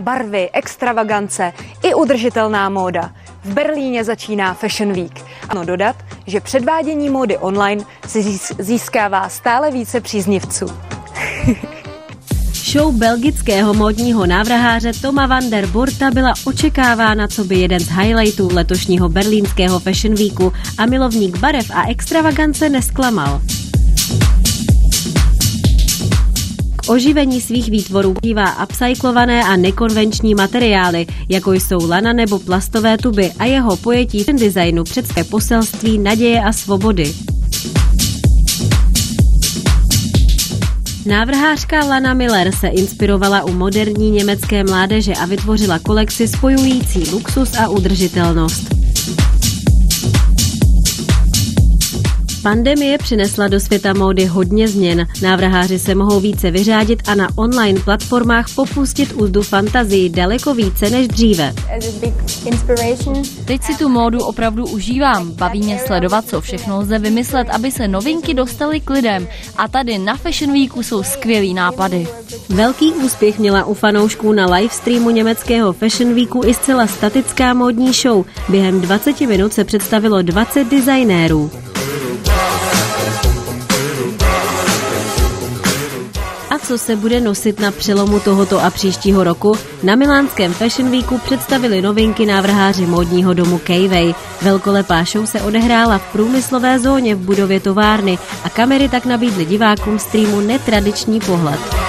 barvy, extravagance i udržitelná móda. V Berlíně začíná Fashion Week. Ano dodat, že předvádění módy online si získává stále více příznivců. Show belgického módního návrháře Toma van der Borta byla očekávána co by jeden z highlightů letošního berlínského Fashion Weeku a milovník barev a extravagance nesklamal. Oživení svých výtvorů dívá upcyklované a nekonvenční materiály, jako jsou lana nebo plastové tuby a jeho pojetí v designu představí poselství naděje a svobody. Návrhářka Lana Miller se inspirovala u moderní německé mládeže a vytvořila kolekci spojující luxus a udržitelnost. Pandemie přinesla do světa módy hodně změn. Návrháři se mohou více vyřádit a na online platformách popustit úzdu fantazii daleko více než dříve. Teď si tu módu opravdu užívám. Baví mě sledovat, co všechno lze vymyslet, aby se novinky dostaly k lidem. A tady na Fashion Weeku jsou skvělý nápady. Velký úspěch měla u fanoušků na livestreamu německého Fashion Weeku i zcela statická módní show. Během 20 minut se představilo 20 designérů. Co se bude nosit na přelomu tohoto a příštího roku? Na milánském Fashion Weeku představili novinky návrháři módního domu Kejvej. Velkolepá show se odehrála v průmyslové zóně v budově továrny a kamery tak nabídly divákům streamu netradiční pohled.